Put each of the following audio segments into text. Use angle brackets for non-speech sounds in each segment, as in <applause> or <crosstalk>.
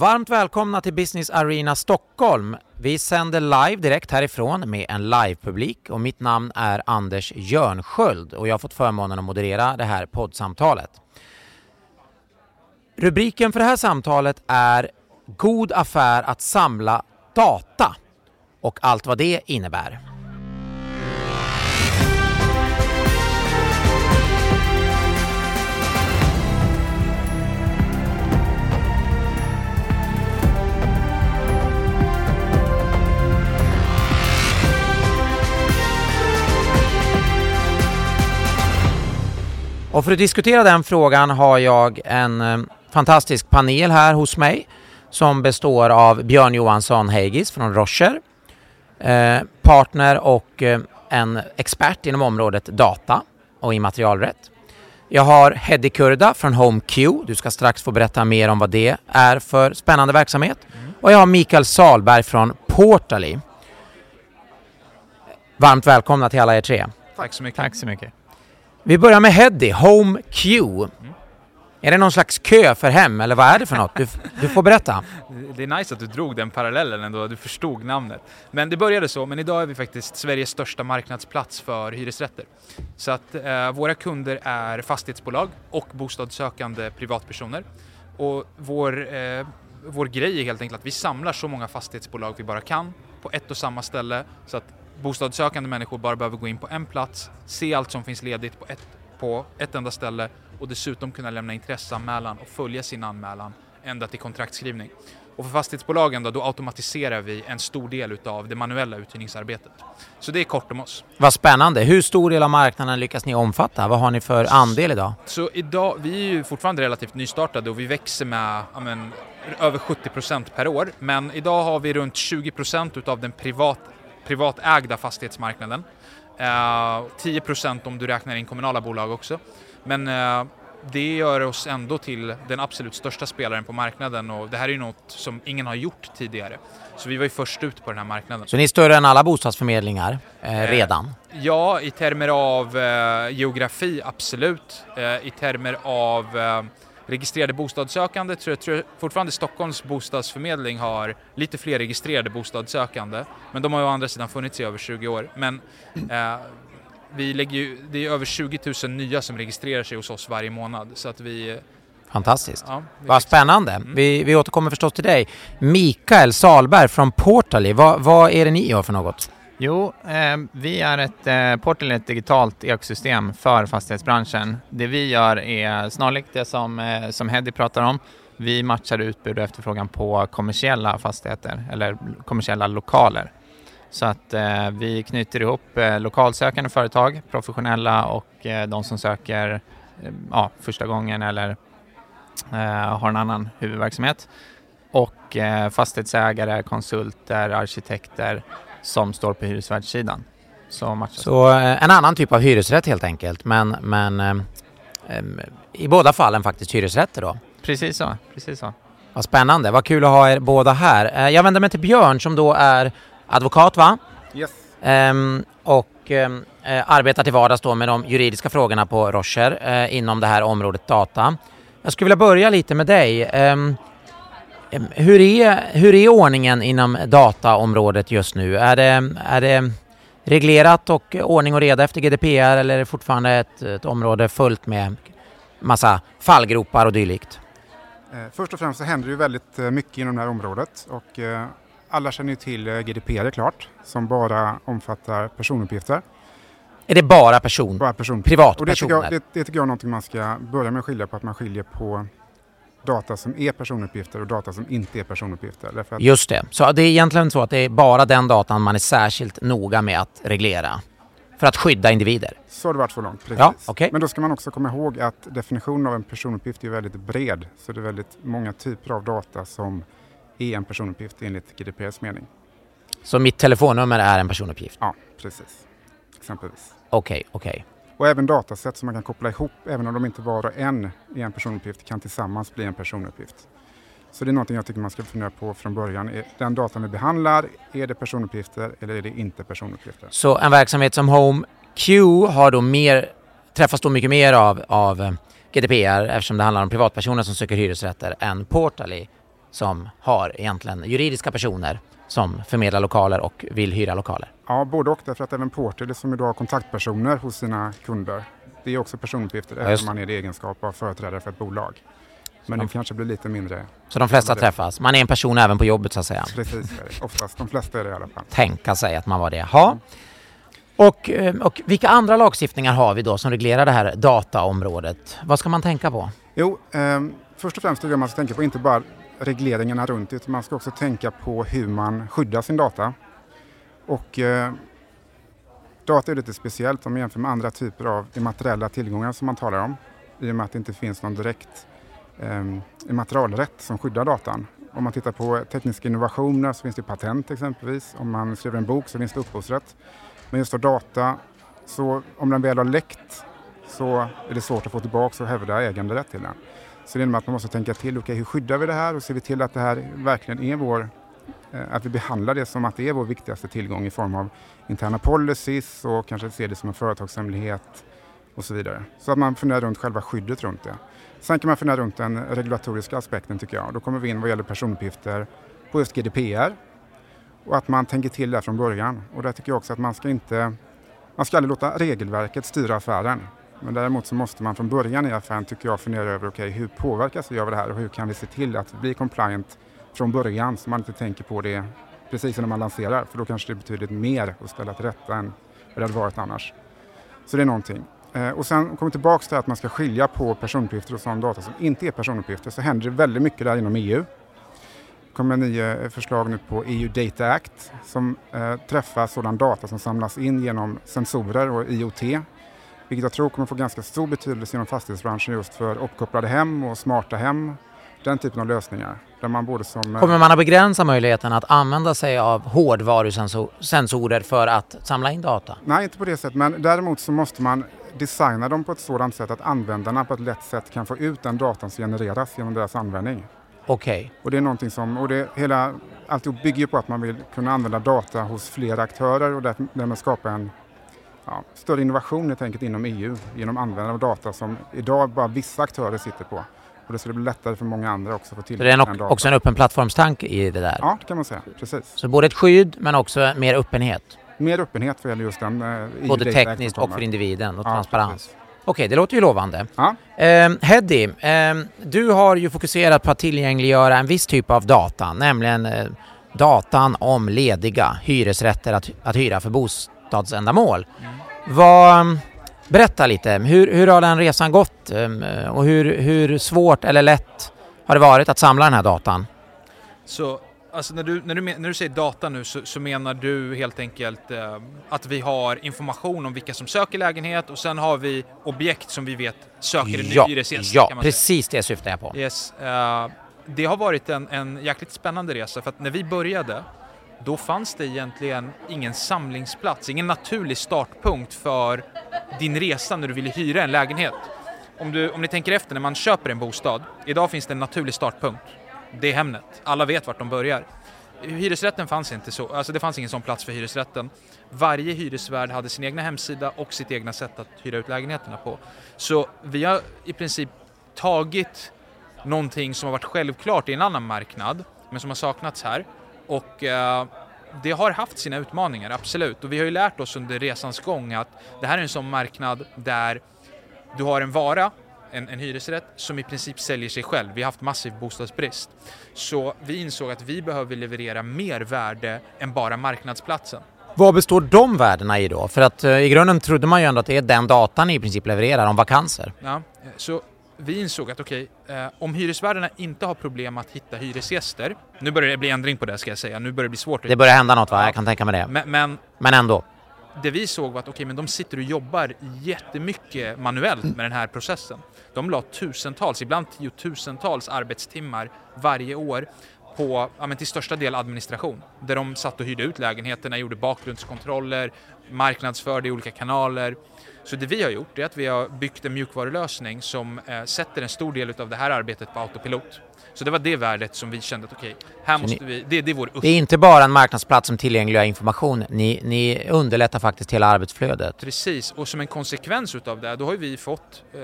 Varmt välkomna till Business Arena Stockholm. Vi sänder live direkt härifrån med en livepublik och mitt namn är Anders Jörnsköld och jag har fått förmånen att moderera det här poddsamtalet. Rubriken för det här samtalet är God affär att samla data och allt vad det innebär. Och för att diskutera den frågan har jag en eh, fantastisk panel här hos mig som består av Björn Johansson Heigis från Rocher, eh, partner och eh, en expert inom området data och immaterialrätt. Jag har Heddy Kurda från HomeQ. Du ska strax få berätta mer om vad det är för spännande verksamhet. Mm. Och jag har Mikael Salberg från Portally. Varmt välkomna till alla er tre. Tack så mycket. Tack så mycket. Vi börjar med Heddy, HomeQ. Q. Är det någon slags kö för hem eller vad är det för något? Du, du, får berätta. <laughs> Det är nice att du drog den parallellen ändå, du förstod namnet. Men det började så, men idag är vi faktiskt Sveriges största marknadsplats för hyresrätter. Så att eh, våra kunder är fastighetsbolag och bostadssökande privatpersoner. Och vår, eh, vår grej är helt enkelt att vi samlar så många fastighetsbolag vi bara kan på ett och samma ställe så att bostadssökande människor bara behöver gå in på en plats, se allt som finns ledigt på ett, på ett enda ställe och dessutom kunna lämna intresseanmälan och följa sin anmälan ända till kontraktskrivning. Och för fastighetsbolagen då, då automatiserar vi en stor del utav det manuella uthyrningsarbetet. Så det är kort om oss. Vad spännande. Hur stor del av marknaden lyckas ni omfatta? Vad har ni för andel idag? Så idag, vi är ju fortfarande relativt nystartade och vi växer med amen, över 70 procent per år. Men idag har vi runt 20 procent utav den privat, privatägda fastighetsmarknaden. Eh, 10 procent om du räknar in kommunala bolag också. Men eh, det gör oss ändå till den absolut största spelaren på marknaden och det här är ju något som ingen har gjort tidigare. Så vi var ju först ut på den här marknaden. Så ni är större än alla bostadsförmedlingar eh, eh redan? Ja, i termer av eh, geografi absolut. Eh, I termer av registrerade bostadssökande tror jag, tror jag fortfarande Stockholms bostadsförmedling har lite fler registrerade bostadssökande. Men de har ju å andra sidan funnits i över 20 år. Men eh, vi lägger ju, det är över 20 000 nya som registrerar sig hos oss varje månad. Så att vi, Fantastiskt. Ja, vad spännande. Mm. Vi, vi återkommer förstås till dig. Mikael Salberg från Portally, vad, vad är det ni gör för något? Jo, eh, vi är ett, eh, Portal är ett digitalt ekosystem för fastighetsbranschen. Det vi gör är snarlikt det som, eh, som Heddy pratar om. Vi matchar utbud och efterfrågan på kommersiella fastigheter eller kommersiella lokaler. Så att eh, vi knyter ihop eh, lokalsökande företag, professionella och eh, de som söker eh, ja, första gången eller eh, har en annan huvudverksamhet. Och eh, fastighetsägare, konsulter, arkitekter som står på hyresvärdssidan. Så, så en annan typ av hyresrätt helt enkelt, men, men i båda fallen faktiskt hyresrätter då? Precis så, precis så. Vad spännande, vad kul att ha er båda här. Jag vänder mig till Björn som då är advokat va? Yes. Um, och um, arbetar till vardags då med de juridiska frågorna på Rocher uh, inom det här området data. Jag skulle vilja börja lite med dig. Um, hur, är, hur är ordningen inom dataområdet just nu? Är det, är det reglerat och ordning och reda efter GDPR eller är det fortfarande ett, ett område fullt med massa fallgropar och dylikt? Eh, först och främst så händer det ju väldigt mycket inom det här området och alla känner ju till eh, GDPR klart, som bara omfattar personuppgifter. Är det bara person? Bara person. Privatpersoner? Och det tycker, jag, det, det tycker jag är någonting man ska börja med att skilja på, att man skiljer på data som är personuppgifter och data som inte är personuppgifter. Att... Just det, så det är egentligen så att det är bara den datan man är särskilt noga med att reglera för att skydda individer? Så har det varit så långt, precis. Ja, okay. Men då ska man också komma ihåg att definitionen av en personuppgift är väldigt bred, så det är väldigt många typer av data som är en personuppgift enligt GDPRs mening. Så mitt telefonnummer är en personuppgift? Ja, precis. Exempelvis. Okej, okay, okej. Okay. Och även datasätt som man kan koppla ihop, även om de inte var och en är en personuppgift, kan tillsammans bli en personuppgift. Så det är någonting jag tycker man ska fundera på från början. Den datan vi behandlar, är det personuppgifter eller är det inte personuppgifter? Så en verksamhet som HomeQ har då mer, träffas då mycket mer av, av eh, GDPR eftersom det handlar om privatpersoner som söker hyresrätter än Portally som har egentligen juridiska personer som förmedlar lokaler och vill hyra lokaler? Ja, både och. Därför att även Porter som idag har kontaktpersoner hos sina kunder, det är också personuppgifter Ja, om man är i egenskap av företrädare för ett bolag. Men de- det kanske blir lite mindre. Så de flesta träffas. Man är en person även på jobbet så att säga. Precis, oftast. De flesta är det i alla fall. Tänka sig att man var det. Ja. Och, eh, och vilka andra lagstiftningar har vi då som reglerar det här dataområdet? Vad ska man tänka på? Jo, ehm, först och främst tycker jag man ska tänka på inte bara regleringarna runt utan man ska också tänka på hur man skyddar sin data. Och eh, data är lite speciellt om man jämför med andra typer av immateriella tillgångar som man talar om. I och med att det inte finns någon direkt eh, immaterialrätt som skyddar datan. Om man tittar på tekniska innovationer så finns det patent exempelvis. Om man skriver en bok så finns det upphovsrätt. Men just för data, så om den väl har läckt så är det svårt att få tillbaka och hävda äganderätt till den. Så det innebär att man måste tänka till, okej hur skyddar vi det här och ser vi till att det här verkligen är vår, eh, att vi behandlar det som att det är vår viktigaste tillgång i form av interna policies och kanske ser det som en företagshemlighet och så vidare. Så att man funderar runt själva skyddet runt det. Sen kan man fundera runt den regulatoriska aspekten tycker jag. Då kommer vi in vad gäller personuppgifter på just GDPR och att man tänker till där från början. Och där tycker jag också att man ska inte, man ska aldrig låta regelverket styra affären. Men däremot så måste man från början i affären tycker jag fundera över okej hur påverkas vi av det här och hur kan vi se till att bli compliant från början så man inte tänker på det precis när man lanserar för då kanske det är betydligt mer att ställa till rätta än vad det hade varit annars. Så det är någonting. Eh, och sen kommer vi tillbaka till att man ska skilja på personuppgifter och sån data som inte är personuppgifter så händer det väldigt mycket där inom EU. Det kommer nya eh, förslag nu på EU Data Act som eh, träffar sådan data som samlas in genom sensorer och IoT vilket jag tror kommer få ganska stor betydelse inom fastighetsbranschen just för uppkopplade hem och smarta hem. Den typen av lösningar. Där man både som... eh, Kommer man att begränsa möjligheten att använda sig av hårdvarusensorer för att samla in data? Nej, inte på det sättet, men däremot så måste man designa dem på ett sådant sätt att användarna på ett lätt sätt kan få ut den datan som genereras genom deras användning. Okej, Och det är någonting som, och det hela, alltihop bygger på att man vill kunna använda data hos flera aktörer och där- därmed skapa en ja, större innovation helt enkelt inom EU genom användande av data som idag bara vissa aktörer sitter på. Och det skulle bli lättare för många andra också att få tillgång det är till den en, datan. också en öppen plattformstanke i det där? Ja, det kan man säga. Precis. Så både ett skydd men också mer öppenhet? Mer öppenhet vad gäller just den. Eh, Både Data tekniskt och för individen och Ja, transparens? precis. Okej, det låter ju lovande. Ja. Eh, Heddy, eh, du har ju fokuserat på att tillgängliggöra en viss typ av data, nämligen eh, datan om lediga hyresrätter att, att hyra för bostadsändamål. Vad, berätta lite, hur, hur har den resan gått eh, och hur, hur svårt eller lätt har det varit att samla den här datan? Så alltså när, du, när, du, när du säger data nu så, så menar du helt enkelt eh, att vi har information om vilka som söker lägenhet och sen har vi objekt som vi vet söker en ja, ny hyresgäst. ja man säga. precis det syftar jag på. Yes, eh, det har varit en, en jäkligt spännande resa för att när vi började då fanns det egentligen ingen samlingsplats, ingen naturlig startpunkt för din resa när du ville hyra en lägenhet. Om, du, om ni tänker efter när man köper en bostad, idag finns det en naturlig startpunkt. Det är Hemnet, alla vet vart de börjar. Hyresrätten fanns inte så, alltså det fanns ingen sån plats för hyresrätten. Varje hyresvärd hade sin egna hemsida och sitt egna sätt att hyra ut lägenheterna på. Så vi har i princip tagit någonting som har varit självklart i en annan marknad, men som har saknats här. Och eh, det har haft sina utmaningar, absolut. Och vi har ju lärt oss under resans gång att det här är en sån marknad där du har en vara, en, en hyresrätt, som i princip säljer sig själv. Vi har haft massiv bostadsbrist. Så vi insåg att vi behöver leverera mer värde än bara marknadsplatsen. Vad består de värdena i då? För att eh, i grunden trodde man ju ändå att det är den datan ni i princip levererar om vakanser. Ja, så vi insåg att okej, eh, om hyresvärdarna inte har problem att hitta hyresgäster, nu börjar det bli ändring på det ska jag säga, nu börjar det bli svårt. Det börjar hända något va? Ja. Jag kan tänka mig det. Men, men Men ändå. det vi såg var att okej, men de sitter och jobbar jättemycket manuellt med den här processen. De la tusentals, ibland tiotusentals arbetstimmar varje år på, ja, men till största del administration. Där de satt och hyrde ut lägenheterna, gjorde bakgrundskontroller, marknadsförde i olika kanaler. Så det vi har gjort är att vi har byggt en mjukvarulösning som eh, sätter en stor del av det här arbetet på autopilot. Så det var det värdet som vi kände att okej, här Så måste vi, det, det är vår upp. Det är inte bara en marknadsplats som tillgängliggör information, ni, ni underlättar faktiskt hela arbetsflödet. Precis, och som en konsekvens utav det, då har vi fått, eh,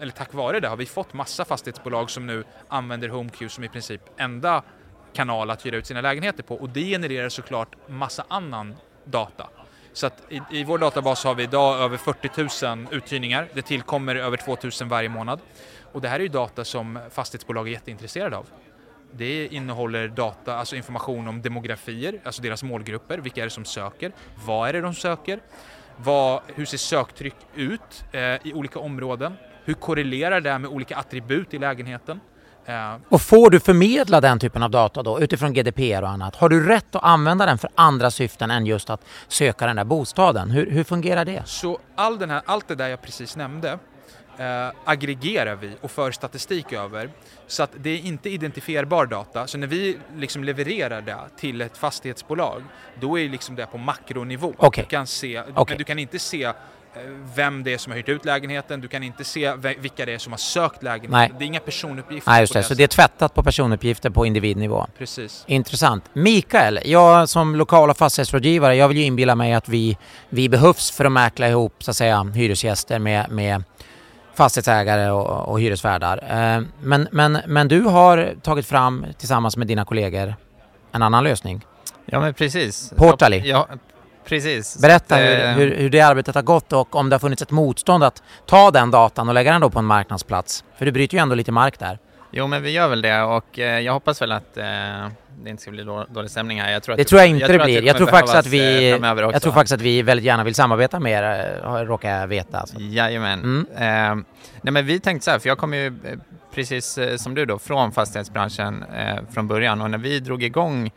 eller tack vare det, har vi fått massa fastighetsbolag som nu använder HomeQ som i princip enda kanal att hyra ut sina lägenheter på och det genererar såklart massa annan data. Så att i, i vår databas har vi idag över 40 000 uthyrningar. Det tillkommer över 2 000 varje månad. Och det här är ju data som fastighetsbolag är jätteintresserade av. Det innehåller data, alltså information om demografier, alltså deras målgrupper, vilka är det som söker, vad är det de söker, vad, hur ser söktryck ut eh, i olika områden, hur korrelerar det med olika attribut i lägenheten. Och får du förmedla den typen av data då utifrån GDPR och annat? Har du rätt att använda den för andra syften än just att söka den där bostaden? Hur, hur fungerar det? Så all den här, allt det där jag precis nämnde eh, aggregerar vi och för statistik över så att det är inte identifierbar data. Så när vi liksom levererar det till ett fastighetsbolag då är liksom det på makronivå. Okej. Du kan se, Okej. men du kan inte se vem det är som har hyrt ut lägenheten, du kan inte se vilka det är som har sökt lägenheten. Nej. Det är inga personuppgifter Nej, just det. Så det är tvättat på personuppgifter på individnivå. Precis. Intressant. Mikael, jag som lokala fastighetsrådgivare, jag vill ju inbilla mig att vi, vi behövs för att mäkla ihop så att säga hyresgäster med, med fastighetsägare och, och hyresvärdar. Eh, Men, men, men du har tagit fram tillsammans med dina kollegor en annan lösning. Ja men precis. Portally. Ja, precis. Berätta att, hur, eh, hur, hur det arbetet har gått och om det har funnits ett motstånd att ta den datan och lägga den då på en marknadsplats. För du bryter ju ändå lite mark där. Jo men vi gör väl det och eh, jag hoppas väl att eh, det inte ska bli då, dålig stämning här. Jag tror att Det tror jag inte det att blir. Jag tror faktiskt att vi, jag tror faktiskt att vi väldigt gärna vill samarbeta med er, råkar jag veta. Alltså. Jajamän. Mm. Eh, nej men vi tänkte så här, för jag kommer ju precis som du då från fastighetsbranschen eh, från början och när vi drog igång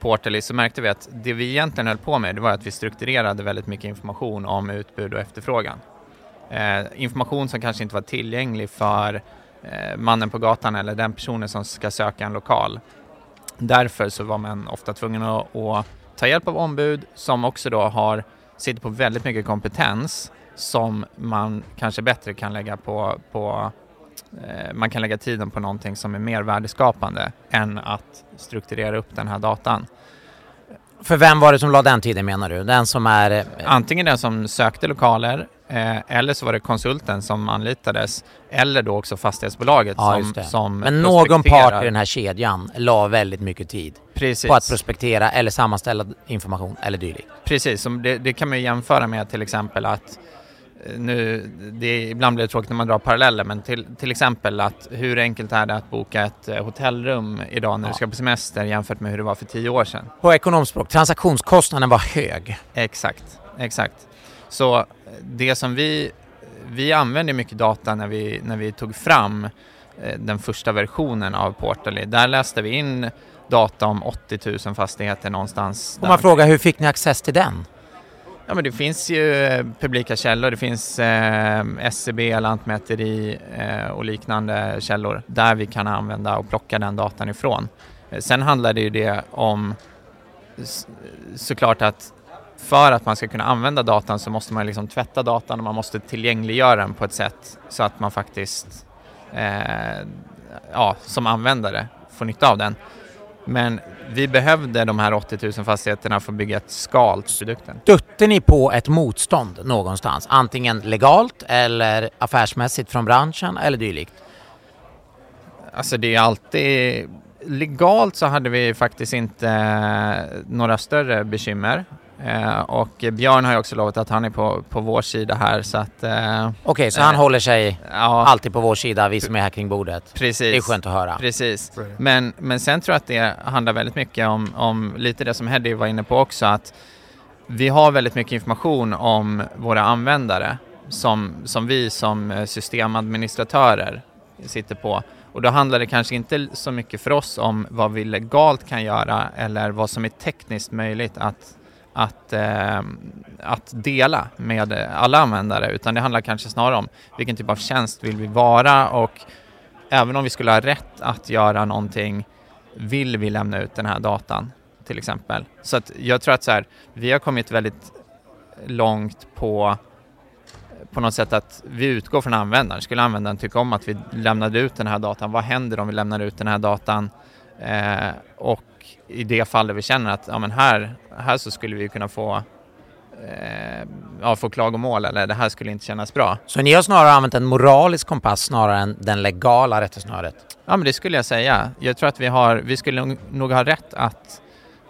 Portally så märkte vi att det vi egentligen höll på med det var att vi strukturerade väldigt mycket information om utbud och efterfrågan. Eh, information som kanske inte var tillgänglig för eh, mannen på gatan eller den personen som ska söka en lokal. Därför så var man ofta tvungen att, att ta hjälp av ombud som också då har, sitter på väldigt mycket kompetens som man kanske bättre kan lägga på, på man kan lägga tiden på någonting som är mer värdeskapande än att strukturera upp den här datan. För vem var det som la den tiden menar du? Den som är... eh, Antingen den som sökte lokaler eh, eller så var det konsulten som anlitades eller då också fastighetsbolaget Ja, som, som Men någon part i den här kedjan la väldigt mycket tid Precis. på att prospektera eller sammanställa information eller dylikt. Precis, det, det kan man jämföra med till exempel att eh, nu, det, ibland blir det tråkigt när man drar paralleller, men till, till exempel att hur enkelt är det att boka ett eh, hotellrum idag när Ja. du ska på semester jämfört med hur det var för tio år sedan? På ekonomspråk, transaktionskostnaden var hög. Exakt, exakt. Så eh, det som vi, vi använde mycket data när vi, när vi tog fram eh, den första versionen av Portally. Där läste vi in data om 80 000 fastigheter någonstans. Om man frågar hur fick ni access till den? Ja, men det finns ju eh, publika källor. Det finns eh, SCB, Lantmäteri eh, och liknande källor där vi kan använda och plocka den datan ifrån. Eh, sen handlar det ju det om såklart att för att man ska kunna använda datan så måste man liksom tvätta datan och man måste tillgängliggöra den på ett sätt så att man faktiskt eh, ja, som användare får nytta av den. Men vi behövde de här 80 000 fastigheterna för att bygga ett skal till produkten. Stötte ni på ett motstånd någonstans? Antingen legalt eller affärsmässigt från branschen eller dylikt? Alltså det är alltid... Legalt så hade vi faktiskt inte eh, några större bekymmer. Eh, och Björn har ju också lovat att han är på, på vår sida här så att... Eh, Okej, så Eh, han håller sig ja, alltid på vår sida, vi som är här kring bordet. precis. Det är skönt att höra. Precis. Men, men sen tror jag att det handlar väldigt mycket om, om lite det som Heddy var inne på också att vi har väldigt mycket information om våra användare som, som vi som eh, systemadministratörer sitter på. Och då handlar det kanske inte så mycket för oss om vad vi legalt kan göra eller vad som är tekniskt möjligt att, att, eh, att dela med alla användare utan det handlar kanske snarare om vilken typ av tjänst vill vi vara och även om vi skulle ha rätt att göra någonting vill vi lämna ut den här datan till exempel. Så att jag tror att så här, vi har kommit väldigt långt på på något sätt att vi utgår från användaren. Skulle användaren tycka om att vi lämnade ut den här datan? Vad händer om vi lämnar ut den här datan? Eh, och i det fall där vi känner att ja, men här, här så skulle vi kunna få eh, ja, få klagomål eller det här skulle inte kännas bra. Så ni har snarare använt en moralisk kompass snarare än den legala rättesnöret? Ja, men det skulle jag säga. Jag tror att vi, har, vi skulle nog ha rätt att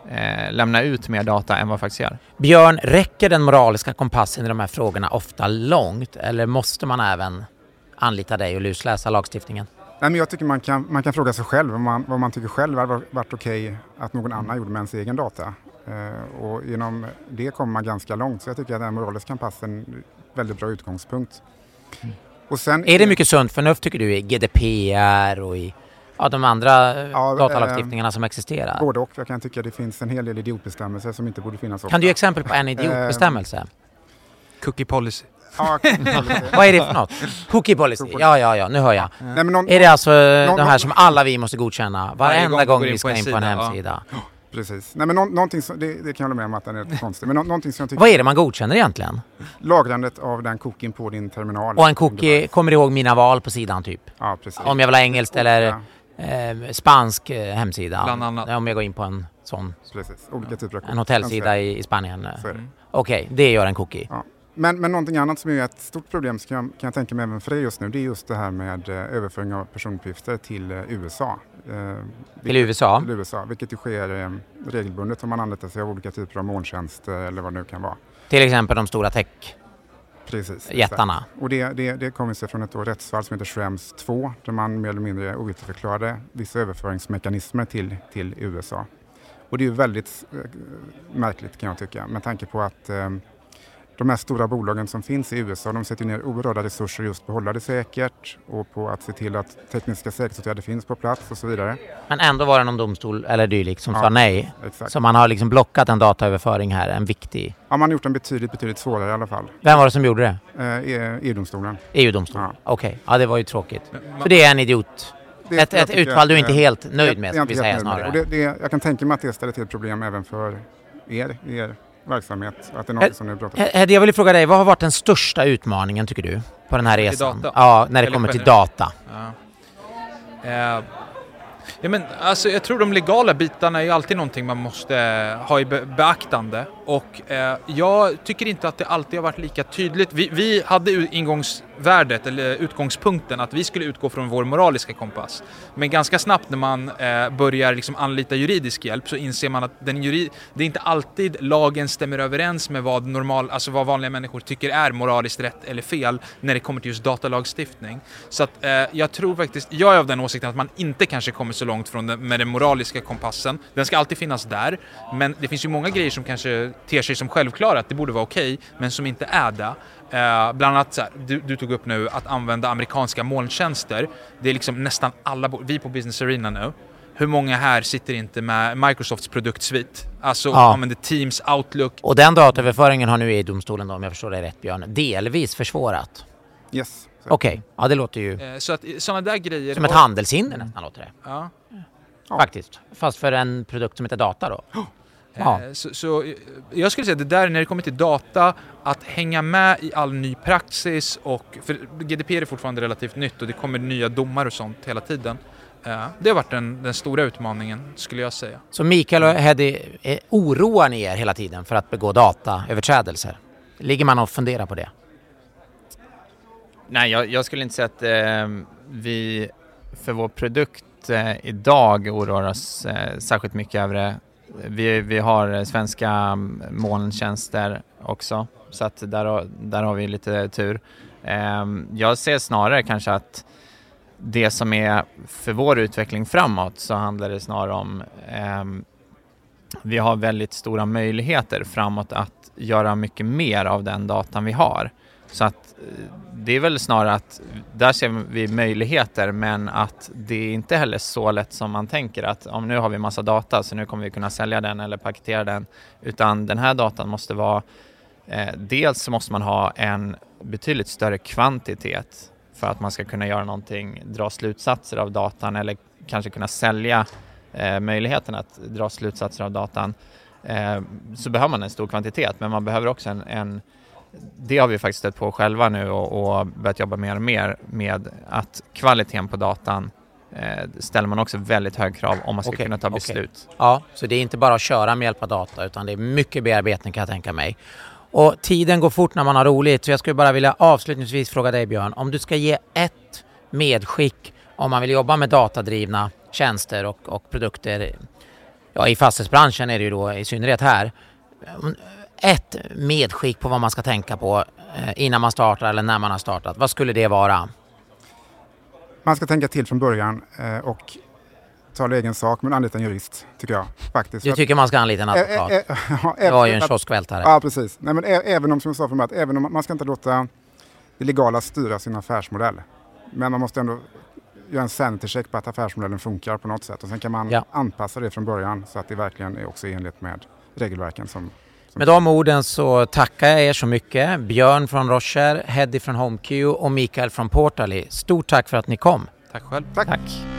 eh, lämna ut mer data än vad vi faktiskt gör. Björn, räcker den moraliska kompassen i de här frågorna ofta långt eller måste man även anlita dig och lusläsa lagstiftningen? Nej, men jag tycker man kan, man kan fråga sig själv vad man, vad man tycker själv hade varit okej okay att någon annan gjorde med ens egen data. Eh, och genom det kommer man ganska långt. Så jag tycker att den moraliska kompassen är en väldigt bra utgångspunkt. Mm. Och sen, är det mycket sunt förnuft tycker du i GDPR och i ja, de andra ja, datalagstiftningarna eh, som existerar? Både och. Jag kan tycka att det finns en hel del idiotbestämmelser som inte borde finnas. Kan du ge exempel på en idiotbestämmelse? Eh, Cookie policy. Ja, <laughs> Vad är det för något? Cookie policy? Ja, ja, ja, nu hör jag. Nej, någon, är det alltså någon, de här som alla vi måste godkänna varenda gång, gång vi ska in på en, hemsida? Ja. Precis. Nej, men nå någonting som, det, det, kan jag hålla med om att den är <laughs> konstig. Men nå någonting som jag tycker Vad är det man godkänner egentligen? Lagrandet av den cookien på din terminal. Och en cookie kommer ihåg mina val på sidan typ? Ja, precis. Om jag vill ha engelskt eller eh, spansk eh, hemsida? Bland annat. Om jag går in på en sån. Precis. Olika typer av En hotellsida i, i Spanien. Okej, okay, det gör en cookie. Ja. Men, men någonting annat som är ett stort problem kan jag, kan jag tänka mig även för dig just nu det är just det här med eh, överföring av personuppgifter till eh, USA. Eh, till USA? Till USA, vilket ju sker eh, regelbundet om man använder sig av olika typer av molntjänster eller vad det nu kan vara. Till exempel de stora tech Precis, jättarna. Och det, det, det kommer sig från ett rättsfall som heter Schrems 2 där man mer eller mindre ogiltigförklarade vissa överföringsmekanismer till, till USA. Och det är ju väldigt eh, märkligt kan jag tycka med tanke på att eh, de här stora bolagen som finns i USA de sätter ner oerhörda resurser just på att hålla det säkert och på att se till att tekniska säkerhetsåtgärder finns på plats och så vidare. Men ändå var det någon domstol eller dylikt som ja, sa nej. Exakt. Så man har liksom blockat en dataöverföring här, en viktig... Ja, man har gjort den betydligt, betydligt svårare i alla fall. Vem var det som gjorde det? Eh, EU-domstolen. EU-domstolen, ja. okej. Okay. Ja, det var ju tråkigt. Så det är en idiot det, ett, ett utfall du är inte helt nöjd med, ska vi säga snarare. Det, det, jag kan tänka mig att det ställer till problem även för er, er verksamhet. Att det är något som ni pratar Jag vill fråga dig, vad har varit den största utmaningen tycker du på den här resan? Ja, när det kommer till data. Ja. Uh, Ja, men, alltså, jag tror de legala bitarna är ju alltid någonting man måste ha i beaktande och eh, jag tycker inte att det alltid har varit lika tydligt. Vi, vi hade värdet eller utgångspunkten att vi skulle utgå från vår moraliska kompass. Men ganska snabbt när man eh, börjar liksom anlita juridisk hjälp så inser man att den jurid, det är inte alltid lagen stämmer överens med vad, normal, alltså vad vanliga människor tycker är moraliskt rätt eller fel när det kommer till just datalagstiftning. Så att eh, jag tror faktiskt, jag är av den åsikten att man inte kanske kommer så långt från den, med den moraliska kompassen. Den ska alltid finnas där, men det finns ju många grejer som kanske ter sig som självklara att det borde vara okej, okay, men som inte är det. Uh, bland annat så här, du, du, tog upp nu att använda amerikanska molntjänster. Det är liksom nästan alla, vi på Business Arena nu, hur många här sitter inte med Microsofts produktsvit? Alltså ja. använder Teams, Outlook. Och den dataöverföringen har nu EU-domstolen då, om jag förstår det rätt Björn, delvis försvårat? Yes. Okej, okay. ja det låter ju... Uh, så att sådana där grejer... Som ett handelshinder nästan låter det. Ja. Faktiskt. Fast för en produkt som heter data då. Ja. Eh, så, så, eh, jag skulle säga det där när det kommer till data, att hänga med i all ny praxis och, för GDPR är fortfarande relativt nytt och det kommer nya domar och sånt hela tiden. Eh, det har varit den, den stora utmaningen skulle jag säga. Så Mikael och Heddy, oroar ni er hela tiden för att begå dataöverträdelser? Ligger man och funderar på det? Nej, jag, jag skulle inte säga att eh, vi för vår produkt eh, idag oroar oss eh, särskilt mycket över det vi, vi har svenska molntjänster också, så att där, där har vi lite tur. Ehm, jag ser snarare kanske att det som är för vår utveckling framåt så handlar det snarare om ehm, vi har väldigt stora möjligheter framåt att göra mycket mer av den datan vi har. Så att eh, det är väl snarare att där ser vi möjligheter men att det är inte heller så lätt som man tänker att om nu har vi massa data så nu kommer vi kunna sälja den eller paketera den. Utan den här datan måste vara, eh, dels så måste man ha en betydligt större kvantitet för att man ska kunna göra någonting, dra slutsatser av datan eller kanske kunna sälja eh, möjligheten att dra slutsatser av datan. Eh, så behöver man en stor kvantitet men man behöver också en, en det har vi faktiskt stött på själva nu och, och börjat jobba mer och mer med att kvaliteten på datan eh, ställer man också väldigt hög krav om man ska Okej, kunna ta beslut. Ja, så det är inte bara att köra med hjälp av data utan det är mycket bearbetning kan jag tänka mig. Och tiden går fort när man har roligt så jag skulle bara vilja avslutningsvis fråga dig Björn, om du ska ge ett medskick om man vill jobba med datadrivna tjänster och, och produkter, ja i fastighetsbranschen är det ju då i synnerhet här. Ett medskick på vad man ska tänka på eh, innan man startar eller när man har startat, vad skulle det vara? Man ska tänka till från början eh, och tala egen sak men anlita en jurist tycker jag faktiskt. Du tycker man ska anlita en Ä- advokat? ä- ä- <laughs> ja, Det var ju en kioskvältare. Ja, precis. Nej, men även om, som jag sa början, även om man- ska inte låta det legala styra sin affärsmodell. Men man måste ändå göra en sanity check på att affärsmodellen funkar på något sätt. Och sen kan man Ja. anpassa det från början så att det verkligen är också i enlighet med regelverken. Som Med de orden så tackar jag er så mycket. Björn från Rocher, Heddy från HomeQ och Mikael från Portally. Stort tack för att ni kom. Tack själv. Tack. Tack.